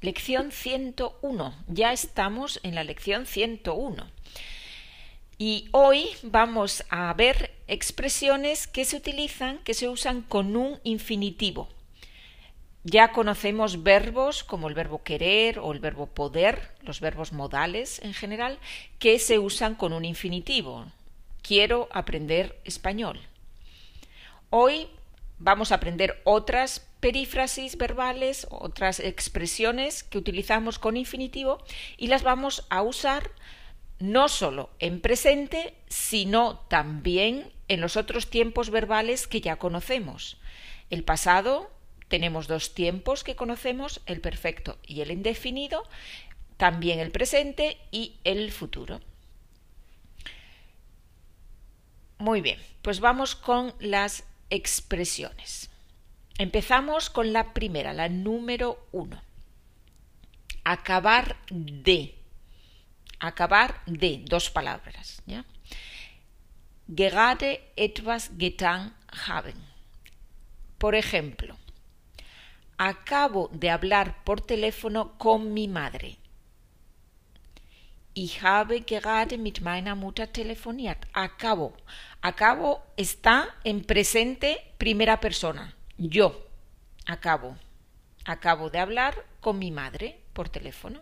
lección 101. Ya estamos en la lección 101. Y hoy vamos a ver expresiones que se utilizan, que se usan con un infinitivo. Ya conocemos verbos como el verbo querer o el verbo poder, los verbos modales en general, que se usan con un infinitivo. Quiero aprender español. Hoy vamos a aprender otras perífrasis verbales, otras expresiones que utilizamos con infinitivo y las vamos a usar no solo en presente, sino también en los otros tiempos verbales que ya conocemos. El pasado, tenemos dos tiempos que conocemos, el perfecto y el indefinido, también el presente y el futuro. Muy bien, pues vamos con las expresiones. Empezamos con la primera, la número uno. Acabar de. Acabar de, dos palabras. ¿ya? Gerade etwas getan haben. Por ejemplo, acabo de hablar por teléfono con mi madre. Ich habe gerade mit meiner Mutter telefoniert. Acabo. Acabo está en presente primera persona. Yo acabo. Acabo de hablar con mi madre por teléfono.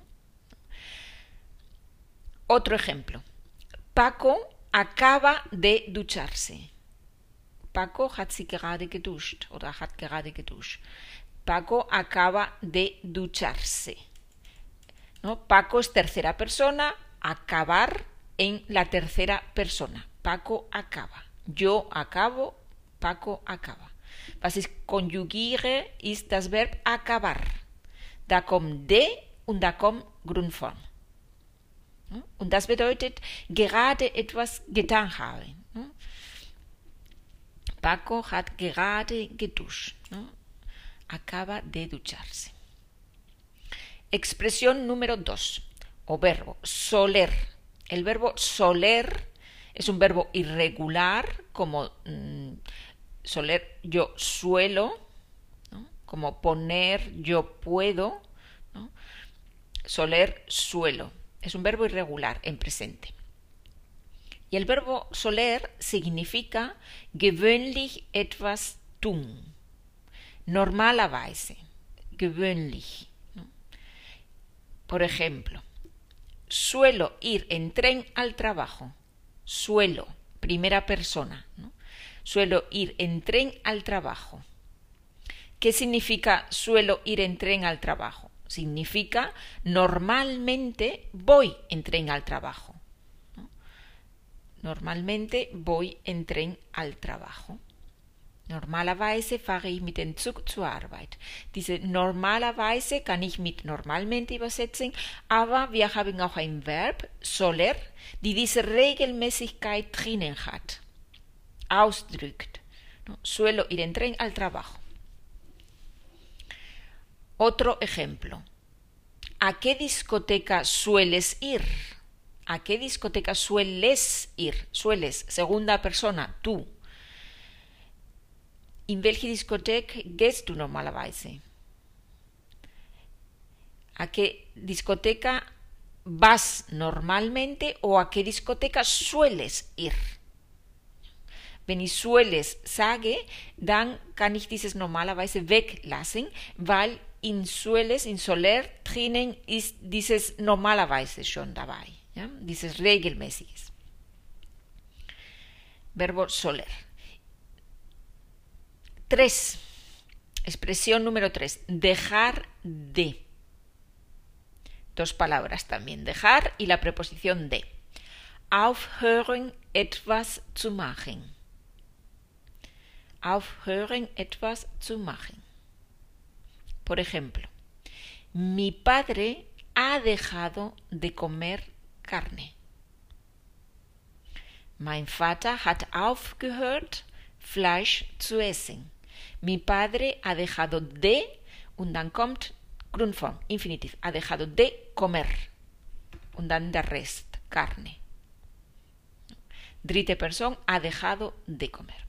Otro ejemplo. Paco acaba de ducharse. Paco hat sich gerade geduscht oder hat gerade geduscht. Paco acaba de ducharse. ¿No? Paco es tercera persona, acabar en la tercera persona. Paco acaba. Yo acabo, Paco acaba. Was ich konjugiere, ist das Verb acabar. Da kommt de und da kommt Grundform. Und das bedeutet gerade etwas getan haben. Paco hat gerade geduscht. Acaba de ducharse. Expresión número dos, o verbo, soler. El verbo soler es un verbo irregular, como mmm, soler yo suelo, como poner yo puedo, soler suelo. Es un verbo irregular en presente. Y el verbo soler significa gewöhnlich etwas tun. Normalerweise. Gewöhnlich. Por ejemplo, suelo ir en tren al trabajo. Suelo, primera persona. Suelo ir en tren al trabajo. ¿Qué significa suelo ir en tren al trabajo? Significa normalmente voy en tren al trabajo. ¿no? Normalmente voy en tren al trabajo. Normalerweise fahre ich mit dem Zug zur Arbeit. Diese normalerweise kann ich mit normalmente übersetzen, aber wir haben auch ein Verb, soler, die diese Regelmäßigkeit drinnen hat. Ausdrückt. Suelo ir en tren al trabajo. Otro ejemplo. ¿A qué discoteca sueles ir? ¿A qué discoteca sueles ir? Sueles, segunda persona, tú. In welche Diskothek gehst du normalerweise? ¿A qué discoteca vas normalmente o a qué discoteca sueles ir? Wenn ich sueles sage, dann kann ich dieses normalerweise weglassen, weil in sueles, in soler drinnen ist dieses normalerweise schon dabei, ja? dieses regelmäßiges. Verbo soler. Tres. Expresión número tres. Dejar de. Dos palabras también. Dejar y la preposición de. Aufhören etwas zu machen. Aufhören etwas zu machen. Por ejemplo, mi padre ha dejado de comer carne. Mein Vater hat aufgehört, Fleisch zu essen. Mi padre ha dejado de, und dann kommt Grundform, ha dejado de comer. Und dann der Rest, Carne. Dritte Person, ha dejado de comer.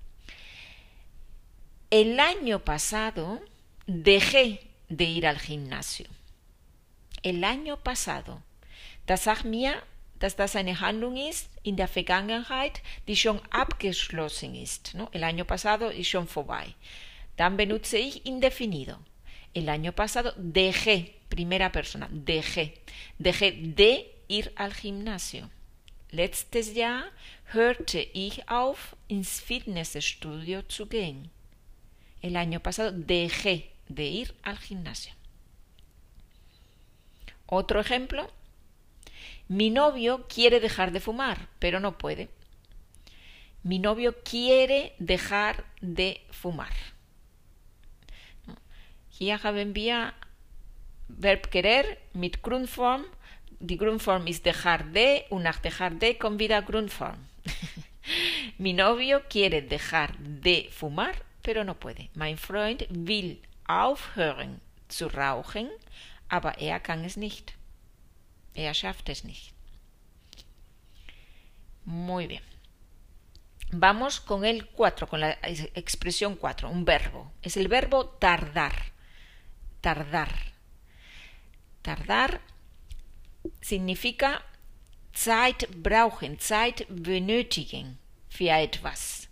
El año pasado dejé de ir al gimnasio. el año pasado. Das sagt dass das eine Handlung ist in der Vergangenheit, die schon abgeschlossen ist. ¿no? El año pasado ist schon vorbei. Dann benutze ich indefinido. El año pasado dejé, primera persona, dejé. Dejé de ir al gimnasio. Letztes Jahr hörte ich auf, ins Fitnessstudio zu gehen. El año pasado dejé de ir al gimnasio. Otro ejemplo. Mi novio quiere dejar de fumar, pero no puede. Mi novio quiere dejar de fumar. Hier haben wir Verb querer mit Grundform. Die Grundform ist dejar de und nach dejar de kommt wieder Grundform. Mi novio quiere dejar de fumar, pero no puede. Mein Freund will aufhören zu rauchen, aber er kann es nicht. Er schafft es nicht. Muy bien. Vamos con el 4, con la expresión 4, un verbo. Es el verbo tardar. Tardar. Tardar significa Zeit brauchen, Zeit benötigen für etwas.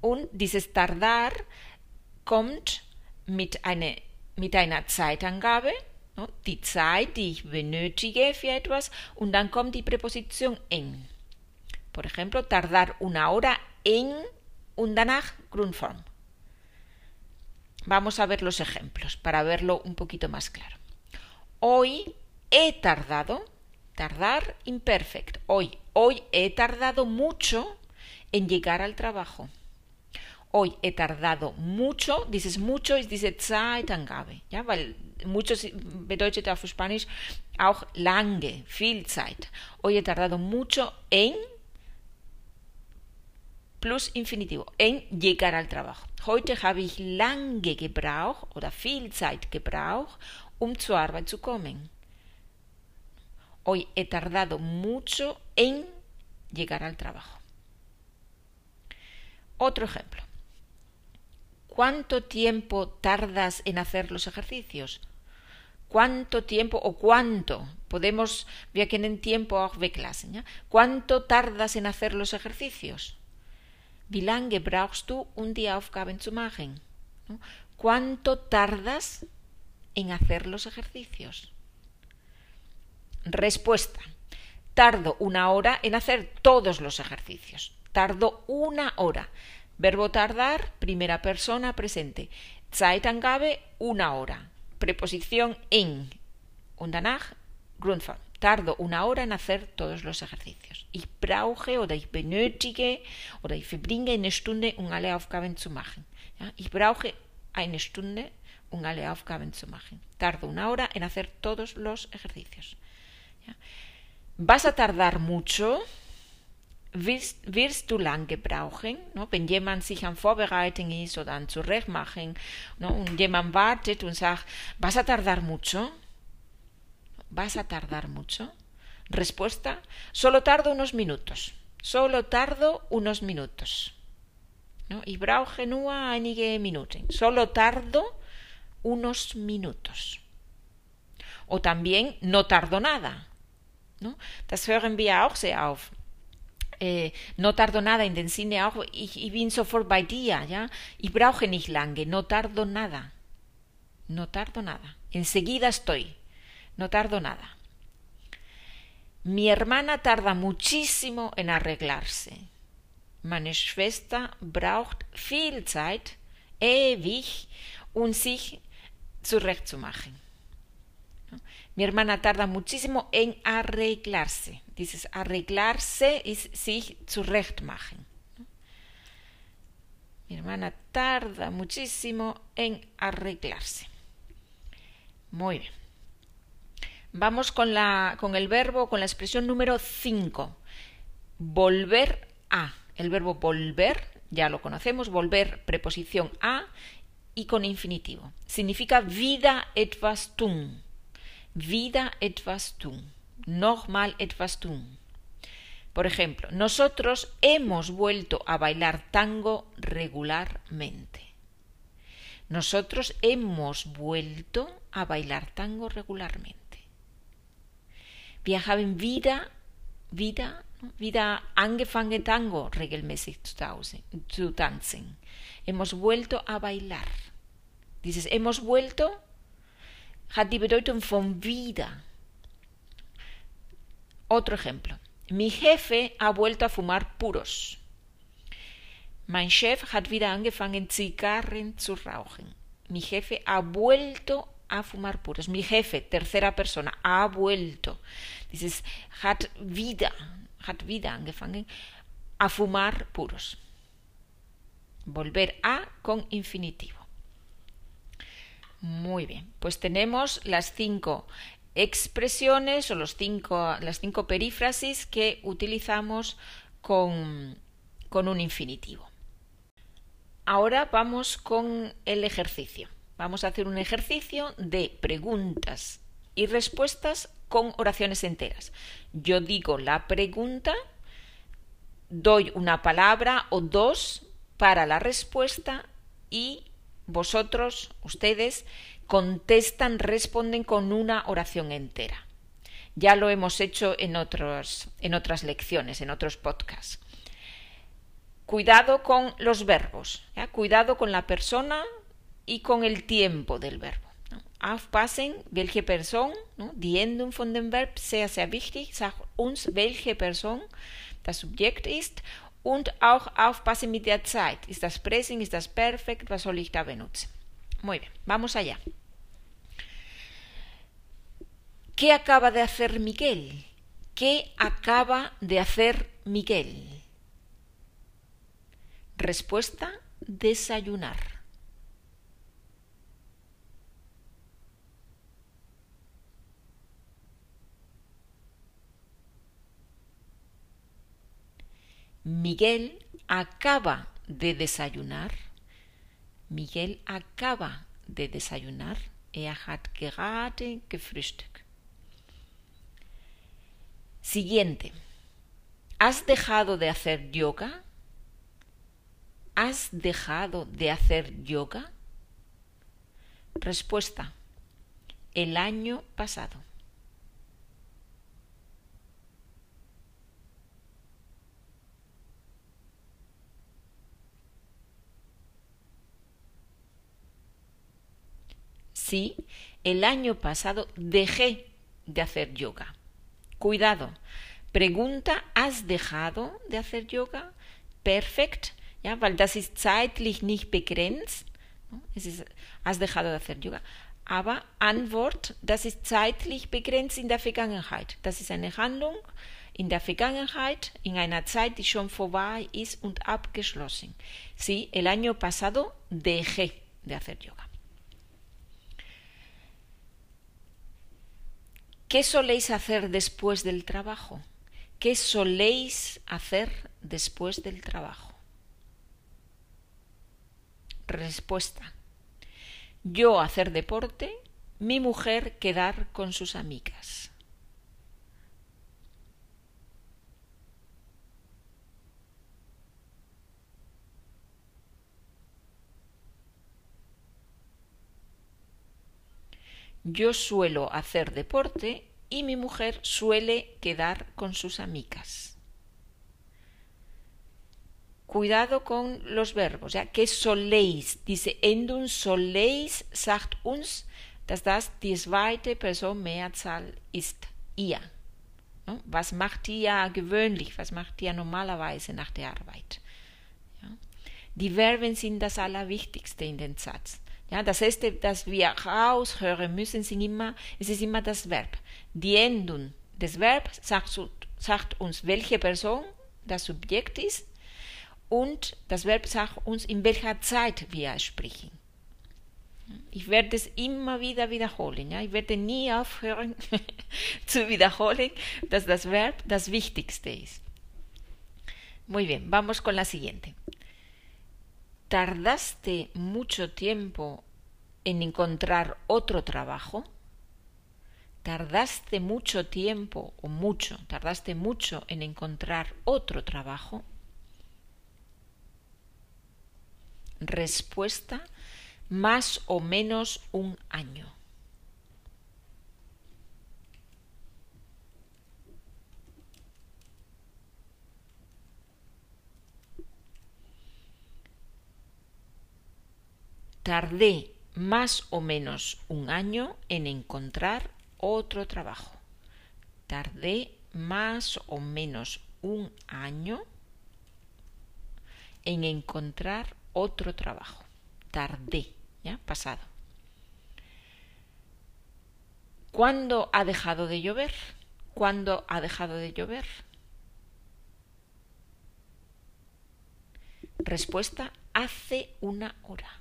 Und dieses Tardar kommt mit, eine, mit einer Zeitangabe, die Zeit, die ich benötige für etwas, und dann kommt die Präposition en. Por ejemplo, tardar una hora en und danach Grundform. Vamos a ver los ejemplos para verlo un poquito más claro. Hoy he tardado, tardar imperfect. Hoy, hoy he tardado mucho en llegar al trabajo. Hoy he tardado mucho, dices mucho, es diese Zeitangabe, ja, weil mucho bedeutet auf Spanisch auch lange, viel Zeit. Hoy he tardado mucho en plus infinitivo, en llegar al trabajo. Heute habe ich lange gebraucht oder viel Zeit gebraucht, um zur Arbeit zu kommen. Hoy he tardado mucho en llegar al trabajo. Otro ejemplo. ¿Cuánto tiempo tardas en hacer los ejercicios? ¿Cuánto tiempo o cuánto? Podemos, wir können tiempo. ¿Cuánto tardas en hacer los ejercicios? Wie lange brauchst du, um die Aufgaben zu machen? ¿Cuánto tardas en hacer los ejercicios? Respuesta. Tardo una hora en hacer todos los ejercicios. Tardo una hora. Verbo tardar, primera persona presente. Zeitangabe, una hora. Preposición en. Und danach. Tardo una hora en hacer todos los ejercicios. Ich brauche oder ich benötige oder ich verbringe eine Stunde, um alle Aufgaben zu machen. Ich brauche eine Stunde, um alle Aufgaben zu machen. Tardo una hora en hacer todos los ejercicios. ¿Vas a tardar mucho? Wirst, wirst du lange brauchen? No? Wenn jemand sich am Vorbereiten ist oder am Zurechtmachen no? und jemand wartet und sagt, ¿vas a tardar mucho? ¿Vas a tardar mucho? Respuesta, solo tardo unos minutos. Solo tardo unos minutos. ¿No? Ich brauche nur einige Minuten. Solo tardo unos minutos. O también no tardo nada. ¿no? Das hören wir auch sehr auf. Äh, no tardo nada in den Sinne auch, ich, ich bin sofort bei dir, ja. Ich brauche nicht lange, no tardo nada. No tardo nada. Enseguida estoy. No tardo nada. Mi hermana tarda muchísimo en arreglarse. Meine Schwester braucht viel Zeit, ewig, um sich zurechtzumachen. Mi hermana tarda muchísimo en arreglarse. Dieses arreglarse ist sich zurechtmachen. Mi hermana tarda muchísimo en arreglarse. Muy bien. Vamos con, la, con el verbo, con la expresión número 5. Volver a. El verbo volver, ya lo conocemos, volver preposición a y con infinitivo. Significa vida etwas tun. Vida etwas tun. Nochmal etwas tun. Por ejemplo, nosotros hemos vuelto a bailar tango regularmente. Nosotros hemos vuelto a bailar tango regularmente. Wir haben wieder, wieder, wieder angefangen Tango regelmäßig zu tanzen. Hemos vuelto a bailar. Dieses hemos vuelto hat die Bedeutung von wieder. Otro ejemplo. Mi jefe ha vuelto a fumar puros. Mein Chef hat wieder angefangen, Zigarren zu rauchen. Mi jefe ha vuelto a fumar puros. Mi jefe, tercera persona, ha vuelto. Dices, hat wieder, hat wieder angefangen a fumar puros. Volver a con infinitivo. Muy bien, pues tenemos las cinco expresiones o los cinco, las cinco perífrasis que utilizamos con, con un infinitivo. Ahora vamos con el ejercicio. Vamos a hacer un ejercicio de preguntas y respuestas con oraciones enteras. Yo digo la pregunta, doy una palabra o dos para la respuesta y vosotros, ustedes, contestan, responden con una oración entera. Ya lo hemos hecho en, otros, en otras lecciones, en otros podcasts. Cuidado con los verbos, cuidado con la persona y con el tiempo del verbo. Aufpassen, welche Person, die Endung von dem Verb, sehr, sehr wichtig, sagt uns, welche Person das Subjekt ist und auch aufpassen mit der Zeit. Ist das Pressing, ist das Perfekt, was soll ich da benutzen? Muy bien, vamos allá. ¿Qué acaba de hacer Miguel? ¿Qué acaba de hacer Miguel? Respuesta, desayunar. Miguel acaba de desayunar. Miguel acaba de desayunar. Er hat gerade gefrühstückt. Siguiente. ¿Has dejado de hacer yoga? ¿Has dejado de hacer yoga? Respuesta. El año pasado. Sí, el año pasado dejé de hacer yoga. Cuidado. Pregunta, ¿has dejado de hacer yoga? Perfekt, ja, weil das ist zeitlich nicht begrenzt. Es ist, has dejado de hacer yoga. Aber Antwort, das ist zeitlich begrenzt in der Vergangenheit. Das ist eine Handlung in der Vergangenheit, in einer Zeit, die schon vorbei ist und abgeschlossen. Sí, el año pasado dejé de hacer yoga. ¿Qué soléis hacer después del trabajo? ¿Qué soléis hacer después del trabajo? Respuesta. Yo hacer deporte, mi mujer quedar con sus amigas. Yo suelo hacer deporte y mi mujer suele quedar con sus amigas. Cuidado con los verbos, ya que soléis, dice endun soléis sagt uns, dass das die zweite Person Mehrzahl ist, ihr. Was macht ihr gewöhnlich, was macht ihr normalerweise nach der Arbeit? Die Verben sind das Allerwichtigste in den Satz. Ja, das erste, das wir raushören müssen, sind immer, es ist immer das Verb. Die Endung des Verbs sagt, sagt uns, welche Person das Subjekt ist und das Verb sagt uns, in welcher Zeit wir sprechen. Ich werde es immer wieder wiederholen. Ja? Ich werde nie aufhören zu wiederholen, dass das Verb das Wichtigste ist. Muy bien, vamos con la siguiente. ¿Tardaste mucho tiempo en encontrar otro trabajo? ¿Tardaste mucho tiempo o mucho, tardaste mucho en encontrar otro trabajo? Respuesta, más o menos un año. Tardé más o menos un año en encontrar otro trabajo. Tardé más o menos un año en encontrar otro trabajo. Tardé, ¿ya? Pasado. ¿Cuándo ha dejado de llover? ¿Cuándo ha dejado de llover? Respuesta, hace una hora.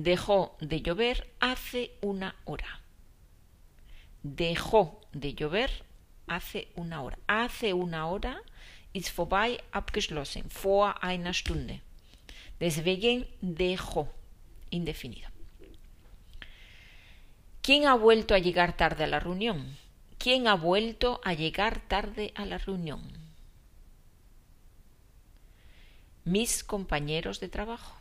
Dejó de llover hace una hora. Dejó de llover hace una hora. Hace una hora ist vorbei abgeschlossen. Vor einer Stunde. Deswegen dejó. Indefinido. ¿Quién ha vuelto a llegar tarde a la reunión? ¿Quién ha vuelto a llegar tarde a la reunión? Mis compañeros de trabajo.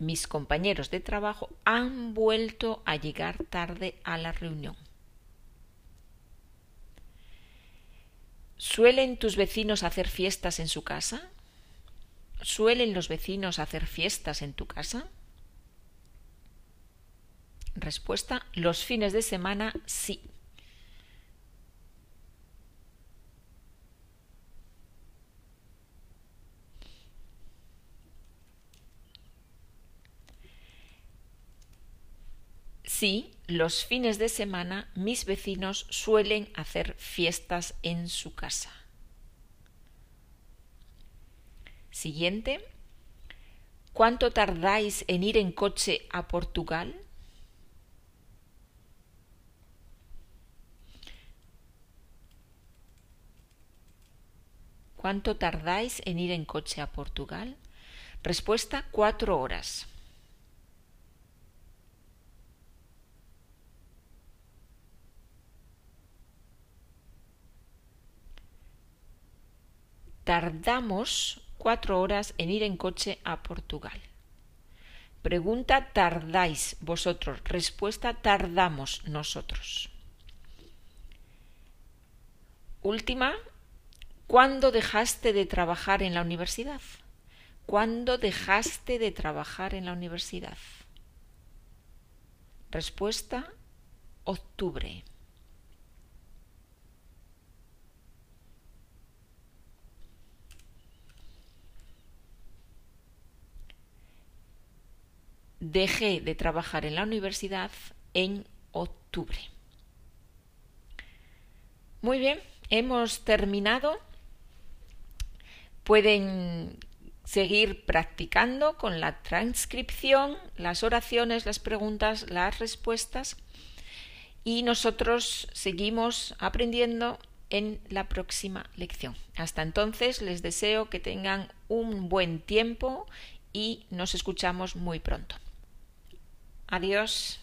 Mis compañeros de trabajo han vuelto a llegar tarde a la reunión. ¿Suelen tus vecinos hacer fiestas en su casa? ¿Suelen los vecinos hacer fiestas en tu casa? Respuesta, los fines de semana sí. Sí, los fines de semana mis vecinos suelen hacer fiestas en su casa. Siguiente. ¿Cuánto tardáis en ir en coche a Portugal? ¿Cuánto tardáis en ir en coche a Portugal? Respuesta cuatro horas. Tardamos cuatro horas en ir en coche a Portugal. Pregunta tardáis vosotros. Respuesta tardamos nosotros. Última. ¿Cuándo dejaste de trabajar en la universidad? ¿Cuándo dejaste de trabajar en la universidad? Respuesta octubre. Dejé de trabajar en la universidad en octubre. Muy bien, hemos terminado. Pueden seguir practicando con la transcripción, las oraciones, las preguntas, las respuestas y nosotros seguimos aprendiendo en la próxima lección. Hasta entonces les deseo que tengan un buen tiempo y nos escuchamos muy pronto. Adiós.